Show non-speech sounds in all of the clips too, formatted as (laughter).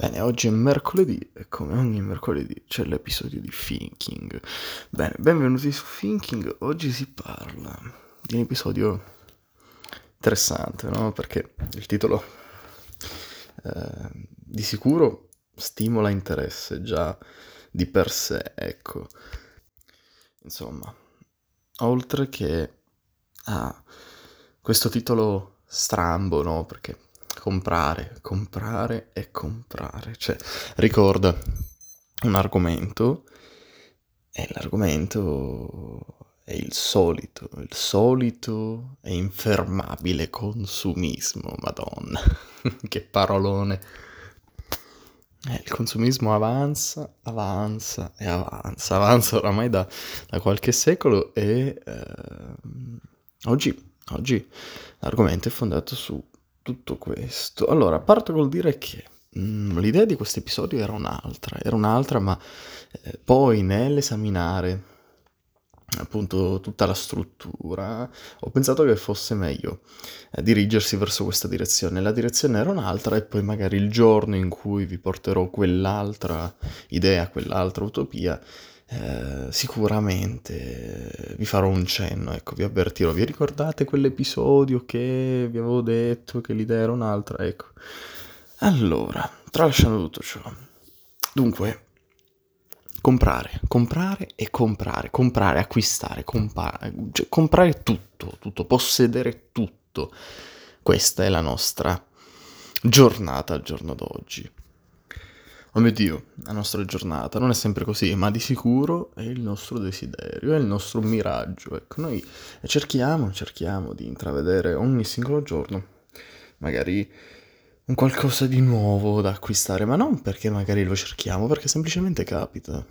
Bene, oggi è mercoledì e come ogni mercoledì c'è l'episodio di Thinking. Bene, benvenuti su Thinking. Oggi si parla di un episodio interessante, no? Perché il titolo eh, di sicuro stimola interesse già di per sé, ecco. Insomma, oltre che a questo titolo strambo, no? Perché comprare, comprare e comprare. Cioè, ricorda un argomento e l'argomento è il solito, il solito e infermabile consumismo, madonna. (laughs) che parolone. Eh, il consumismo avanza, avanza e avanza, avanza oramai da, da qualche secolo e eh, oggi, oggi l'argomento è fondato su tutto questo? Allora, parto col dire che mm, l'idea di questo episodio era un'altra, era un'altra, ma eh, poi nell'esaminare appunto tutta la struttura, ho pensato che fosse meglio eh, dirigersi verso questa direzione. La direzione era un'altra e poi magari il giorno in cui vi porterò quell'altra idea, quell'altra utopia, eh, sicuramente vi farò un cenno, ecco, vi avvertirò. Vi ricordate quell'episodio che vi avevo detto che l'idea era un'altra? Ecco. Allora, tralasciando tutto ciò. Dunque, comprare, comprare e comprare, comprare, acquistare, comprare, cioè, comprare tutto, tutto, possedere tutto. Questa è la nostra giornata al giorno d'oggi. Oh mio Dio, la nostra giornata non è sempre così, ma di sicuro è il nostro desiderio, è il nostro miraggio. Ecco, noi cerchiamo, cerchiamo di intravedere ogni singolo giorno, magari un qualcosa di nuovo da acquistare, ma non perché magari lo cerchiamo, perché semplicemente capita.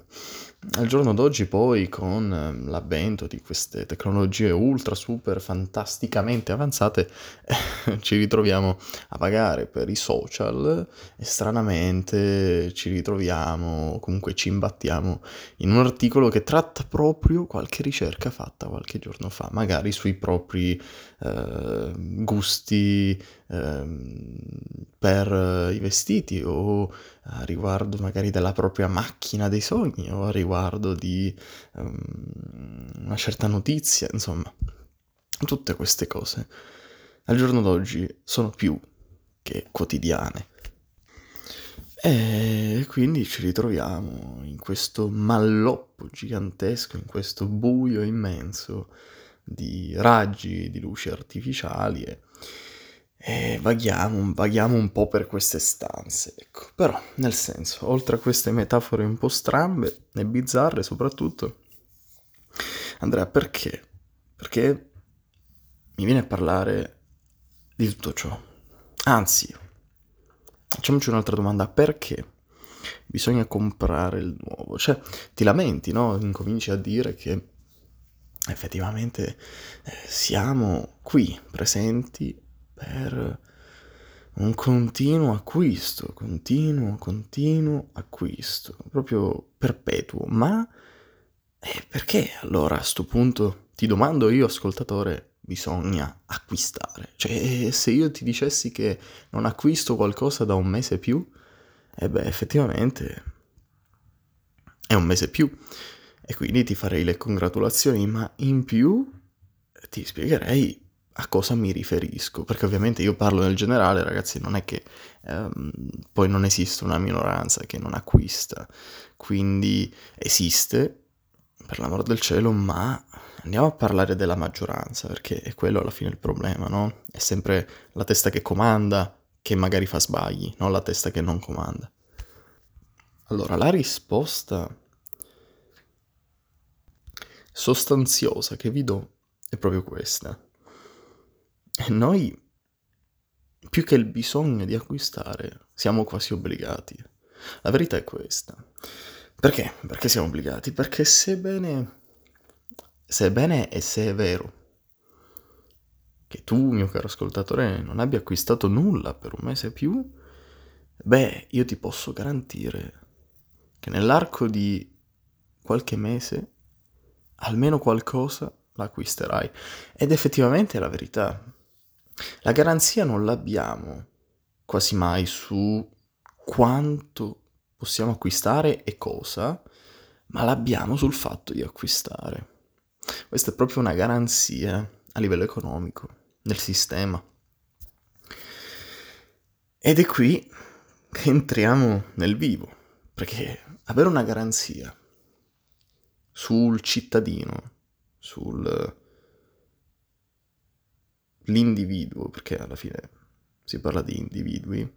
Al giorno d'oggi poi con ehm, l'avvento di queste tecnologie ultra super fantasticamente avanzate (laughs) ci ritroviamo a pagare per i social e stranamente ci ritroviamo, comunque ci imbattiamo in un articolo che tratta proprio qualche ricerca fatta qualche giorno fa, magari sui propri eh, gusti eh, per i vestiti o riguardo magari della propria macchina dei sogni o riguardo di um, una certa notizia, insomma, tutte queste cose al giorno d'oggi sono più che quotidiane. E quindi ci ritroviamo in questo malloppo gigantesco, in questo buio immenso di raggi di luci artificiali e e vaghiamo, vaghiamo un po' per queste stanze, ecco. Però, nel senso, oltre a queste metafore un po' strambe e bizzarre soprattutto, Andrea, perché? Perché mi viene a parlare di tutto ciò. Anzi, facciamoci un'altra domanda, perché bisogna comprare il nuovo? Cioè, ti lamenti, no? Incominci a dire che effettivamente eh, siamo qui presenti per un continuo acquisto, continuo, continuo acquisto, proprio perpetuo. Ma eh, perché allora a questo punto ti domando io, ascoltatore, bisogna acquistare? Cioè, se io ti dicessi che non acquisto qualcosa da un mese più, e eh beh, effettivamente è un mese più. E quindi ti farei le congratulazioni, ma in più ti spiegherei a cosa mi riferisco, perché ovviamente io parlo nel generale, ragazzi, non è che ehm, poi non esiste una minoranza che non acquista, quindi esiste, per l'amor del cielo, ma andiamo a parlare della maggioranza, perché è quello alla fine il problema, no? È sempre la testa che comanda che magari fa sbagli, non la testa che non comanda. Allora, la risposta sostanziosa che vi do è proprio questa e noi, più che il bisogno di acquistare, siamo quasi obbligati. La verità è questa. Perché? Perché siamo obbligati? Perché sebbene, sebbene e se è vero che tu, mio caro ascoltatore, non abbia acquistato nulla per un mese più, beh, io ti posso garantire che nell'arco di qualche mese almeno qualcosa l'acquisterai. Ed effettivamente è la verità. La garanzia non l'abbiamo quasi mai su quanto possiamo acquistare e cosa, ma l'abbiamo sul fatto di acquistare. Questa è proprio una garanzia a livello economico nel sistema. Ed è qui che entriamo nel vivo, perché avere una garanzia sul cittadino, sull'individuo, perché alla fine si parla di individui,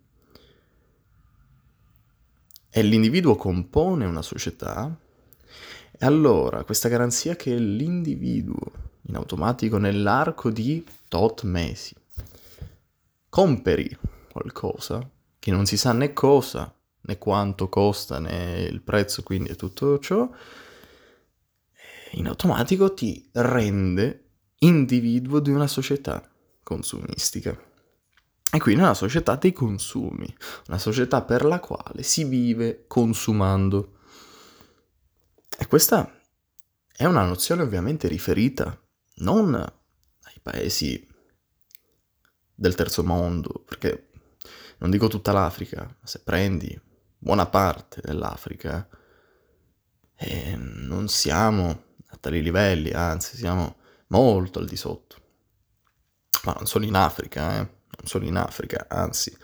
e l'individuo compone una società, e allora questa garanzia che l'individuo in automatico nell'arco di tot mesi comperi qualcosa che non si sa né cosa, né quanto costa, né il prezzo, quindi è tutto ciò, in automatico ti rende individuo di una società consumistica. E quindi una società dei consumi, una società per la quale si vive consumando. E questa è una nozione ovviamente riferita non ai paesi del terzo mondo, perché non dico tutta l'Africa, se prendi buona parte dell'Africa, eh, non siamo a tali livelli, anzi siamo molto al di sotto. Ma non solo in Africa, eh? non solo in Africa, anzi,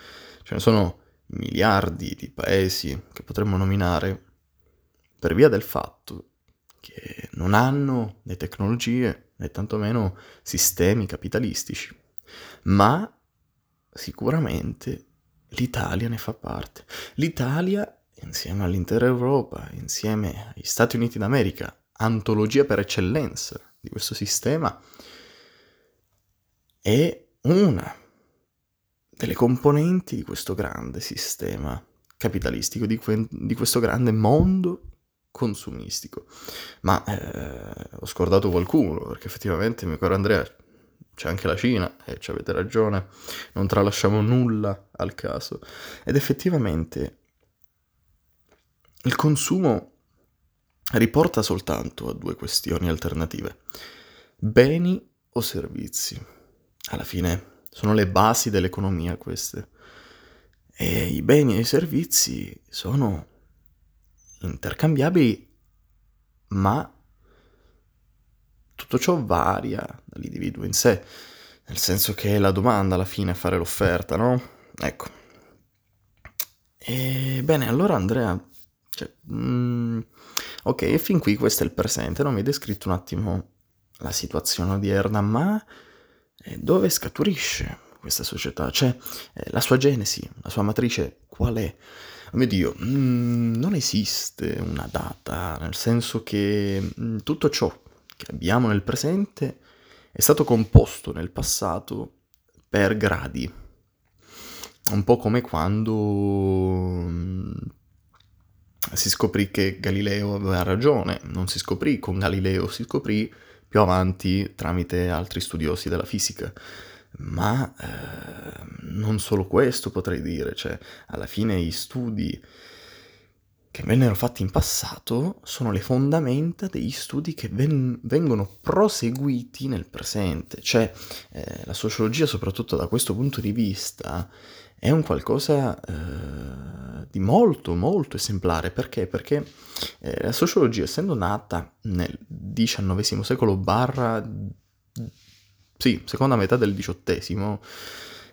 ce ne sono miliardi di paesi che potremmo nominare per via del fatto che non hanno né tecnologie né tantomeno sistemi capitalistici, ma sicuramente l'Italia ne fa parte. L'Italia, insieme all'intera Europa, insieme agli Stati Uniti d'America, antologia per eccellenza di questo sistema, è una delle componenti di questo grande sistema capitalistico, di, que- di questo grande mondo consumistico. Ma eh, ho scordato qualcuno, perché effettivamente, mio caro Andrea, c'è anche la Cina, e ci avete ragione, non tralasciamo nulla al caso. Ed effettivamente il consumo riporta soltanto a due questioni alternative. Beni o servizi? Alla fine sono le basi dell'economia queste. E i beni e i servizi sono intercambiabili, ma tutto ciò varia dall'individuo in sé, nel senso che è la domanda alla fine a fare l'offerta, no? Ecco. E bene, allora Andrea, cioè, mm, ok, fin qui questo è il presente, no? Mi hai descritto un attimo la situazione odierna, ma dove scaturisce questa società? Cioè, eh, la sua genesi, la sua matrice, qual è? Oh mio Dio, mm, non esiste una data, nel senso che mm, tutto ciò che abbiamo nel presente è stato composto nel passato per gradi. Un po' come quando mm, si scoprì che Galileo aveva ragione, non si scoprì con Galileo, si scoprì più avanti tramite altri studiosi della fisica. Ma eh, non solo questo potrei dire, cioè alla fine gli studi che vennero fatti in passato sono le fondamenta degli studi che ven- vengono proseguiti nel presente, cioè eh, la sociologia soprattutto da questo punto di vista è un qualcosa eh, di molto molto esemplare perché? Perché eh, la sociologia essendo nata nel XIX secolo barra sì, seconda metà del XVIII,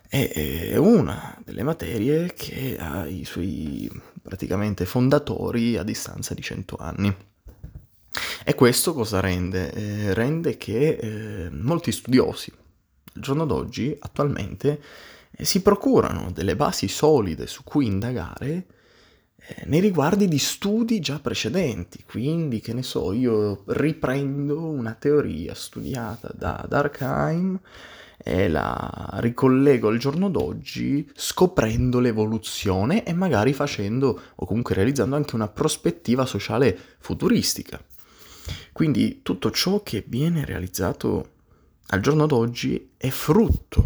è una delle materie che ha i suoi praticamente fondatori a distanza di 100 anni. E questo cosa rende? Eh, rende che eh, molti studiosi al giorno d'oggi, attualmente, eh, si procurano delle basi solide su cui indagare eh, nei riguardi di studi già precedenti. Quindi, che ne so, io riprendo una teoria studiata da Durkheim e la ricollego al giorno d'oggi scoprendo l'evoluzione e magari facendo o comunque realizzando anche una prospettiva sociale futuristica. Quindi tutto ciò che viene realizzato al giorno d'oggi è frutto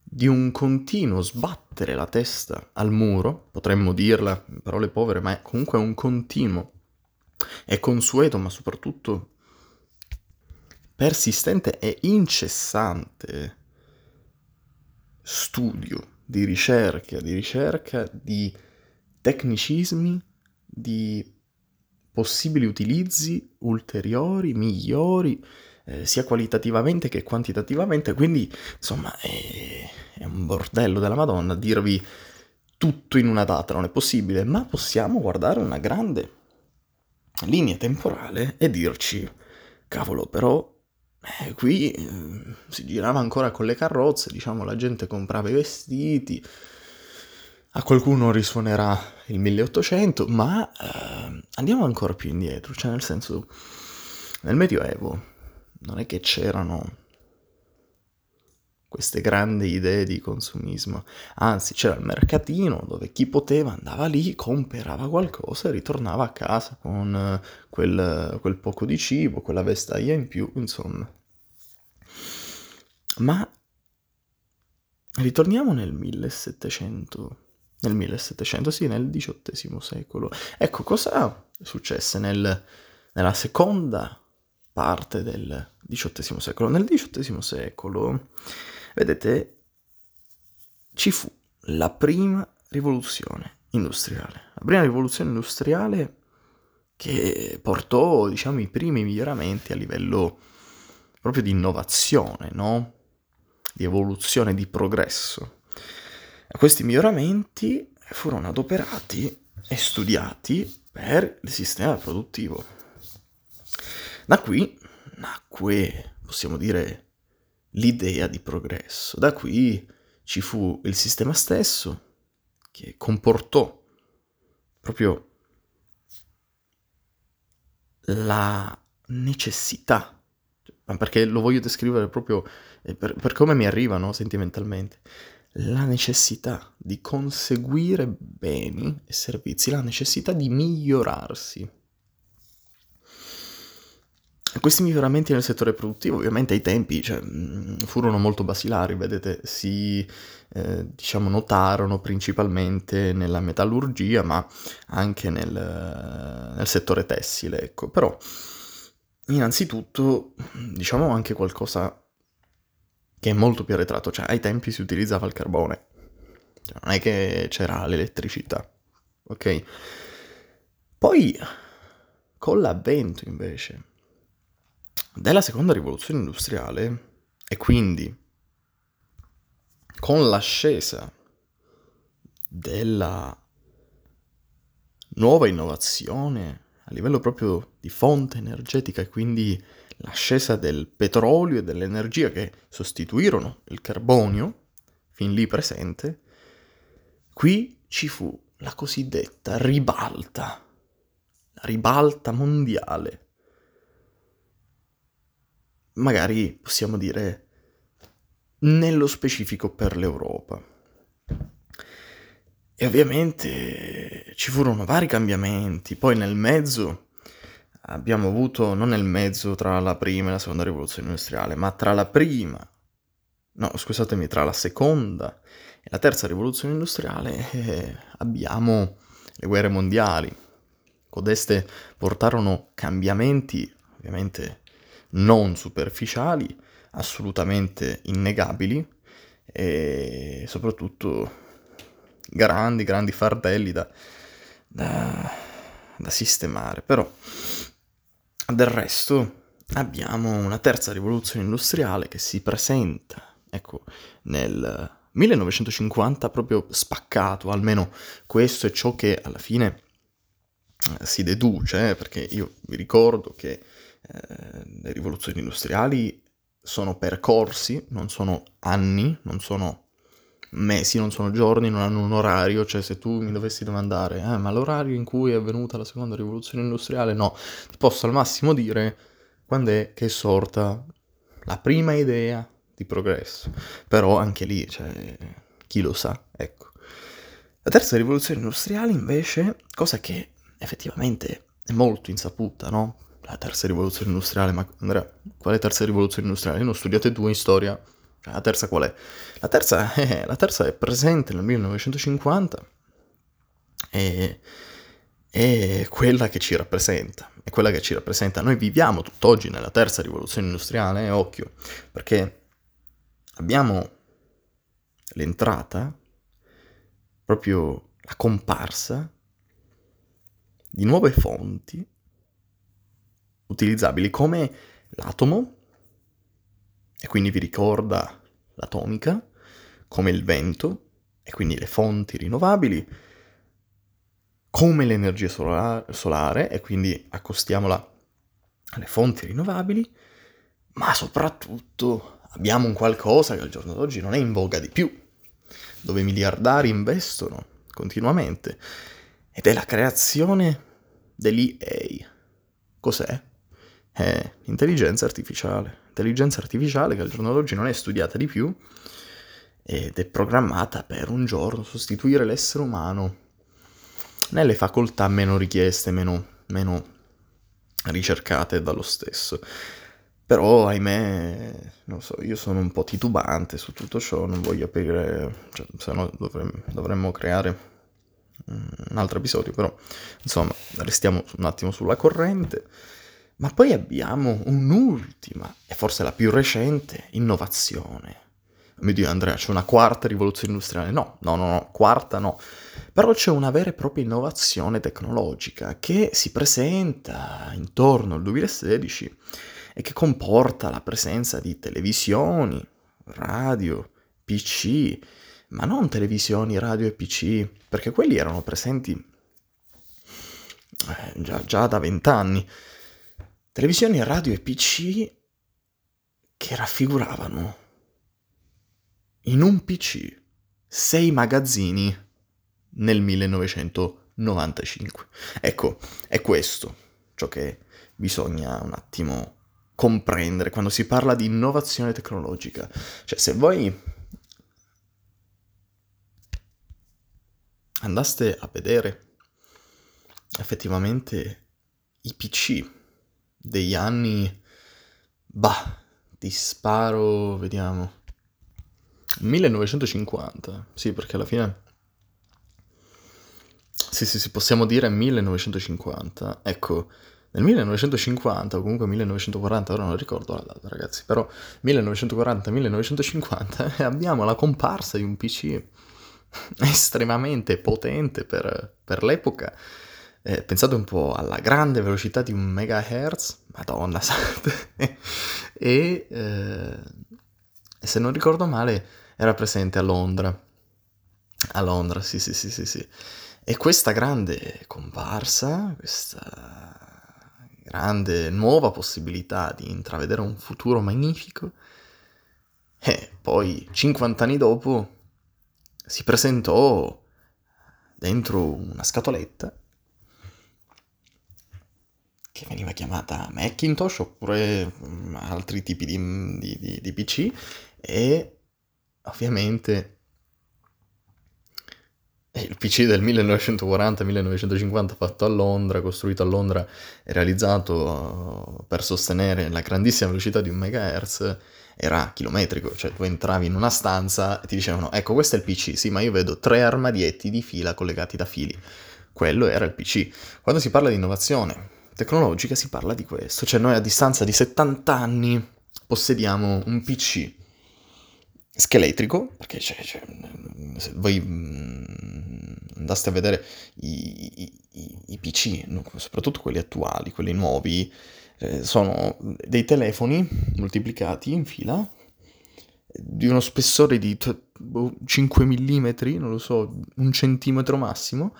di un continuo sbattere la testa al muro, potremmo dirla in parole povere, ma è comunque un continuo e consueto, ma soprattutto persistente e incessante studio di ricerca, di ricerca di tecnicismi, di possibili utilizzi ulteriori, migliori, eh, sia qualitativamente che quantitativamente, quindi insomma è, è un bordello della Madonna dirvi tutto in una data, non è possibile, ma possiamo guardare una grande linea temporale e dirci, cavolo, però eh, qui eh, si girava ancora con le carrozze, diciamo la gente comprava i vestiti, a qualcuno risuonerà il 1800, ma eh, andiamo ancora più indietro, cioè nel senso, nel Medioevo non è che c'erano queste grandi idee di consumismo, anzi c'era il mercatino dove chi poteva andava lì, comprava qualcosa e ritornava a casa con eh, quel, quel poco di cibo, quella vestaglia in più, insomma. Ma ritorniamo nel 1700, nel 1700, sì, nel XVIII secolo. Ecco, cosa successe nel, nella seconda parte del XVIII secolo? Nel XVIII secolo Vedete, ci fu la prima rivoluzione industriale. La prima rivoluzione industriale che portò, diciamo, i primi miglioramenti a livello proprio di innovazione, no? Di evoluzione, di progresso. Questi miglioramenti furono adoperati e studiati per il sistema produttivo. Da qui nacque, possiamo dire, l'idea di progresso. Da qui ci fu il sistema stesso che comportò proprio la necessità, ma perché lo voglio descrivere proprio eh, per, per come mi arrivano sentimentalmente, la necessità di conseguire beni e servizi, la necessità di migliorarsi. Questi miglioramenti nel settore produttivo ovviamente ai tempi cioè, furono molto basilari, vedete, si eh, diciamo, notarono principalmente nella metallurgia ma anche nel, nel settore tessile, ecco. Però innanzitutto diciamo anche qualcosa che è molto più arretrato, cioè ai tempi si utilizzava il carbone, cioè, non è che c'era l'elettricità, ok? Poi con l'avvento invece della seconda rivoluzione industriale e quindi con l'ascesa della nuova innovazione a livello proprio di fonte energetica e quindi l'ascesa del petrolio e dell'energia che sostituirono il carbonio, fin lì presente, qui ci fu la cosiddetta ribalta, la ribalta mondiale magari possiamo dire nello specifico per l'Europa. E ovviamente ci furono vari cambiamenti, poi nel mezzo abbiamo avuto, non nel mezzo tra la prima e la seconda rivoluzione industriale, ma tra la prima, no scusatemi, tra la seconda e la terza rivoluzione industriale eh, abbiamo le guerre mondiali. Codeste portarono cambiamenti ovviamente non superficiali, assolutamente innegabili e soprattutto grandi, grandi fardelli da, da, da sistemare. Però del resto abbiamo una terza rivoluzione industriale che si presenta, ecco, nel 1950 proprio spaccato, almeno questo è ciò che alla fine eh, si deduce, eh, perché io vi ricordo che eh, le rivoluzioni industriali sono percorsi, non sono anni, non sono mesi, non sono giorni, non hanno un orario, cioè se tu mi dovessi domandare, eh, ma l'orario in cui è avvenuta la seconda rivoluzione industriale, no, ti posso al massimo dire quando è che è sorta la prima idea di progresso, però anche lì, cioè, chi lo sa, ecco. La terza rivoluzione industriale invece, cosa che effettivamente è molto insaputa, no? La terza rivoluzione industriale, ma Andrea, quale terza rivoluzione industriale? Io ne ho studiate due in storia. La terza qual è? La terza, (laughs) eh, la terza è presente nel 1950 e è quella che ci rappresenta, è quella che ci rappresenta. Noi viviamo tutt'oggi nella terza rivoluzione industriale, eh, occhio, perché abbiamo l'entrata proprio la comparsa di nuove fonti utilizzabili come l'atomo, e quindi vi ricorda l'atomica, come il vento, e quindi le fonti rinnovabili, come l'energia solare, solare e quindi accostiamola alle fonti rinnovabili, ma soprattutto abbiamo un qualcosa che al giorno d'oggi non è in voga di più, dove miliardari investono continuamente, ed è la creazione dell'EA. Cos'è? È intelligenza artificiale. Intelligenza artificiale che al giorno d'oggi non è studiata di più ed è programmata per un giorno sostituire l'essere umano nelle facoltà meno richieste, meno, meno ricercate dallo stesso. Però, ahimè, non so, io sono un po' titubante su tutto ciò, non voglio aprire, cioè, se no dovremmo, dovremmo creare un altro episodio, però, insomma, restiamo un attimo sulla corrente. Ma poi abbiamo un'ultima, e forse la più recente, innovazione. Mi dico Andrea, c'è una quarta rivoluzione industriale? No, no, no, no, quarta no. Però c'è una vera e propria innovazione tecnologica che si presenta intorno al 2016 e che comporta la presenza di televisioni, radio, PC, ma non televisioni, radio e PC, perché quelli erano presenti eh, già, già da vent'anni. Televisioni, radio e PC che raffiguravano in un PC sei magazzini nel 1995. Ecco, è questo ciò che bisogna un attimo comprendere quando si parla di innovazione tecnologica. Cioè, se voi andaste a vedere effettivamente i PC degli anni, bah, ti sparo, vediamo, 1950, sì, perché alla fine... Sì, sì, sì, possiamo dire 1950. Ecco, nel 1950 o comunque 1940, ora non ricordo la data ragazzi, però 1940-1950 (laughs) abbiamo la comparsa di un PC estremamente potente per, per l'epoca. Eh, pensate un po' alla grande velocità di un megahertz, madonna (laughs) e eh, se non ricordo male era presente a Londra. A Londra, sì, sì, sì, sì, sì. E questa grande comparsa, questa grande nuova possibilità di intravedere un futuro magnifico. E poi, 50 anni dopo, si presentò dentro una scatoletta che veniva chiamata Macintosh oppure mm, altri tipi di, di, di, di PC e ovviamente il PC del 1940-1950 fatto a Londra, costruito a Londra e realizzato uh, per sostenere la grandissima velocità di un megahertz, era chilometrico, cioè tu entravi in una stanza e ti dicevano ecco questo è il PC, sì ma io vedo tre armadietti di fila collegati da fili, quello era il PC. Quando si parla di innovazione tecnologica si parla di questo, cioè noi a distanza di 70 anni possediamo un PC scheletrico, perché c'è, c'è, se voi mm, andaste a vedere i, i, i PC, soprattutto quelli attuali, quelli nuovi, eh, sono dei telefoni moltiplicati in fila di uno spessore di t- 5 mm, non lo so, un centimetro massimo,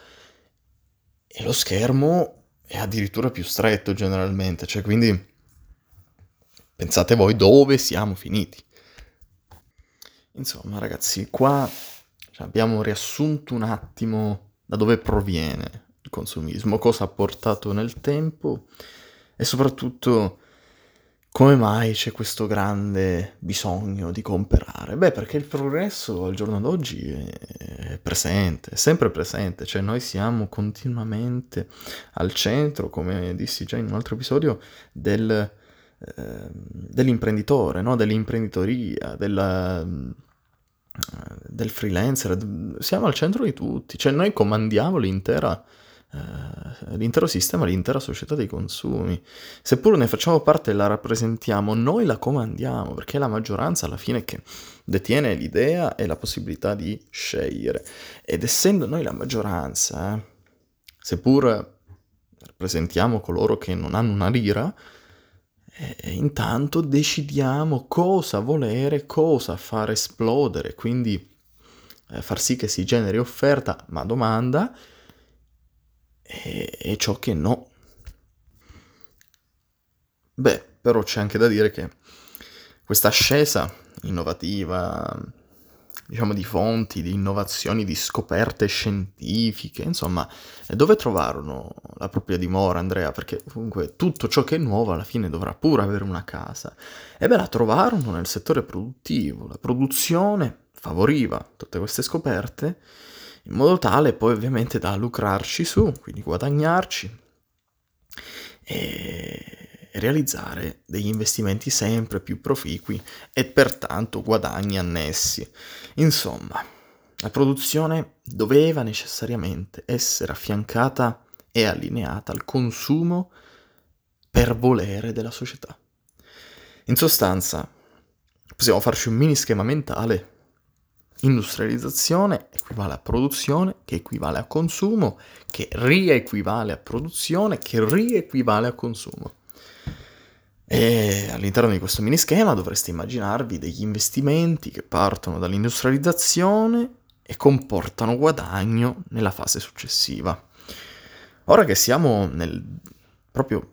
e lo schermo è addirittura più stretto generalmente, cioè quindi pensate voi dove siamo finiti. Insomma, ragazzi, qua abbiamo riassunto un attimo da dove proviene il consumismo, cosa ha portato nel tempo e soprattutto come mai c'è questo grande bisogno di comprare? Beh, perché il progresso al giorno d'oggi è presente, è sempre presente, cioè noi siamo continuamente al centro, come dissi già in un altro episodio, del Ehm, dell'imprenditore, no? dell'imprenditoria, della, del freelancer, siamo al centro di tutti, cioè noi comandiamo l'intera eh, l'intero sistema, l'intera società dei consumi. Seppur ne facciamo parte e la rappresentiamo, noi la comandiamo, perché è la maggioranza alla fine che detiene l'idea e la possibilità di scegliere. Ed essendo noi la maggioranza, eh, seppur rappresentiamo coloro che non hanno una lira, e intanto decidiamo cosa volere, cosa far esplodere, quindi eh, far sì che si generi offerta ma domanda e, ciò che no. Beh, però c'è anche da dire che questa ascesa innovativa, diciamo di fonti, di innovazioni, di scoperte scientifiche, insomma, dove trovarono la propria dimora, Andrea? Perché comunque tutto ciò che è nuovo alla fine dovrà pure avere una casa. E beh, la trovarono nel settore produttivo, la produzione favoriva tutte queste scoperte in modo tale poi ovviamente da lucrarci su, quindi guadagnarci e realizzare degli investimenti sempre più proficui e pertanto guadagni annessi. Insomma, la produzione doveva necessariamente essere affiancata e allineata al consumo per volere della società. In sostanza, possiamo farci un mini schema mentale Industrializzazione equivale a produzione, che equivale a consumo, che riequivale a produzione, che riequivale a consumo. E all'interno di questo mini schema dovreste immaginarvi degli investimenti che partono dall'industrializzazione e comportano guadagno nella fase successiva. Ora che siamo nel, proprio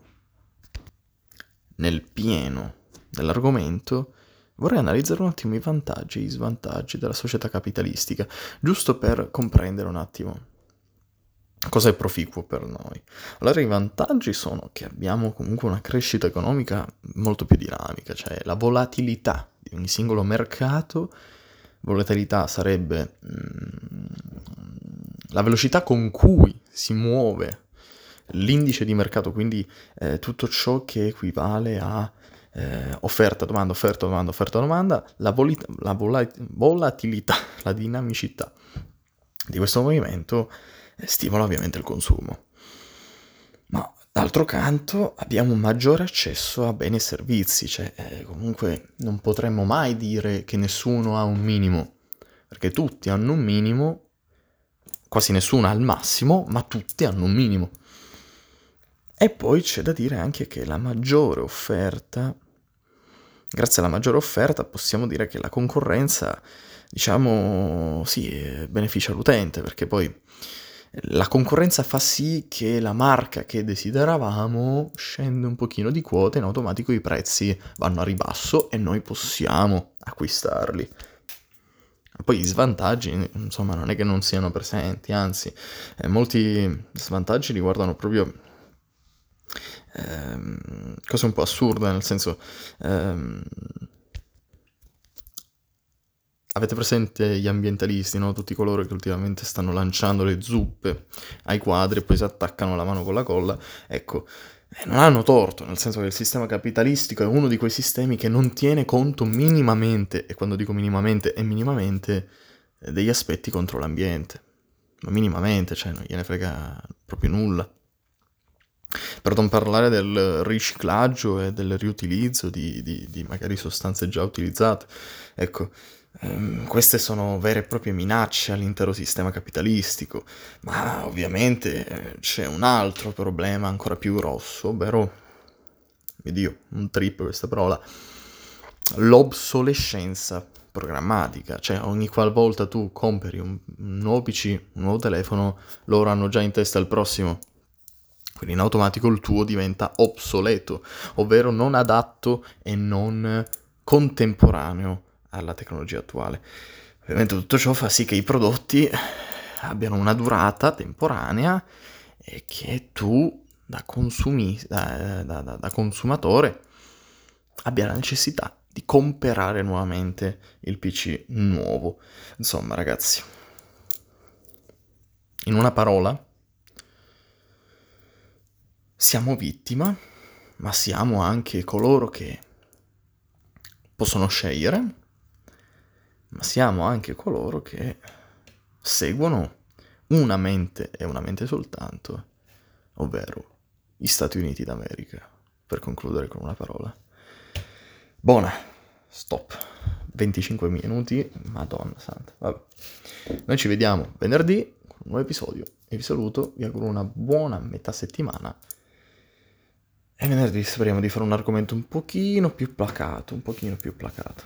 nel pieno dell'argomento, Vorrei analizzare un attimo i vantaggi e gli svantaggi della società capitalistica, giusto per comprendere un attimo cosa è proficuo per noi. Allora i vantaggi sono che abbiamo comunque una crescita economica molto più dinamica, cioè la volatilità di ogni singolo mercato, volatilità sarebbe mm, la velocità con cui si muove l'indice di mercato, quindi eh, tutto ciò che equivale a eh, offerta, domanda, offerta, domanda, offerta, domanda, la, volit- la volat- volatilità, (laughs) la dinamicità di questo movimento eh, stimola ovviamente il consumo. Ma d'altro canto abbiamo un maggiore accesso a beni e servizi, cioè eh, comunque non potremmo mai dire che nessuno ha un minimo, perché tutti hanno un minimo, quasi nessuno ha il massimo, ma tutti hanno un minimo. E poi c'è da dire anche che la maggiore offerta, grazie alla maggiore offerta possiamo dire che la concorrenza, diciamo, sì, beneficia l'utente, perché poi la concorrenza fa sì che la marca che desideravamo scende un pochino di quota, in automatico i prezzi vanno a ribasso e noi possiamo acquistarli. Poi gli svantaggi, insomma, non è che non siano presenti, anzi, eh, molti svantaggi riguardano proprio ehm, cosa un po' assurda, nel senso... Ehm, avete presente gli ambientalisti, no? tutti coloro che ultimamente stanno lanciando le zuppe ai quadri e poi si attaccano la mano con la colla? Ecco, eh, non hanno torto, nel senso che il sistema capitalistico è uno di quei sistemi che non tiene conto minimamente, e quando dico minimamente è minimamente, eh, degli aspetti contro l'ambiente. Ma minimamente, cioè non gliene frega proprio nulla. Per non parlare del riciclaggio e del riutilizzo di, di, di magari sostanze già utilizzate. Ecco, ehm, queste sono vere e proprie minacce all'intero sistema capitalistico, ma ovviamente eh, c'è un altro problema ancora più grosso, ovvero, Dio, un trip questa parola, l'obsolescenza programmatica, cioè ogni qualvolta tu compri un, un nuovo PC, un nuovo telefono, loro hanno già in testa il prossimo quindi in automatico il tuo diventa obsoleto, ovvero non adatto e non contemporaneo alla tecnologia attuale. Ovviamente tutto ciò fa sì che i prodotti abbiano una durata temporanea e che tu da, consumi- da, da, da consumatore abbia la necessità di comprare nuovamente il PC nuovo. Insomma, ragazzi, in una parola, siamo vittima, ma siamo anche coloro che possono scegliere, ma siamo anche coloro che seguono una mente e una mente soltanto, ovvero gli Stati Uniti d'America, per concludere con una parola. Buona, stop. 25 minuti, madonna santa. Vabbè. Noi ci vediamo venerdì con un nuovo episodio e vi saluto, vi auguro una buona metà settimana. E venerdì speriamo di fare un argomento un pochino più placato, un pochino più placato.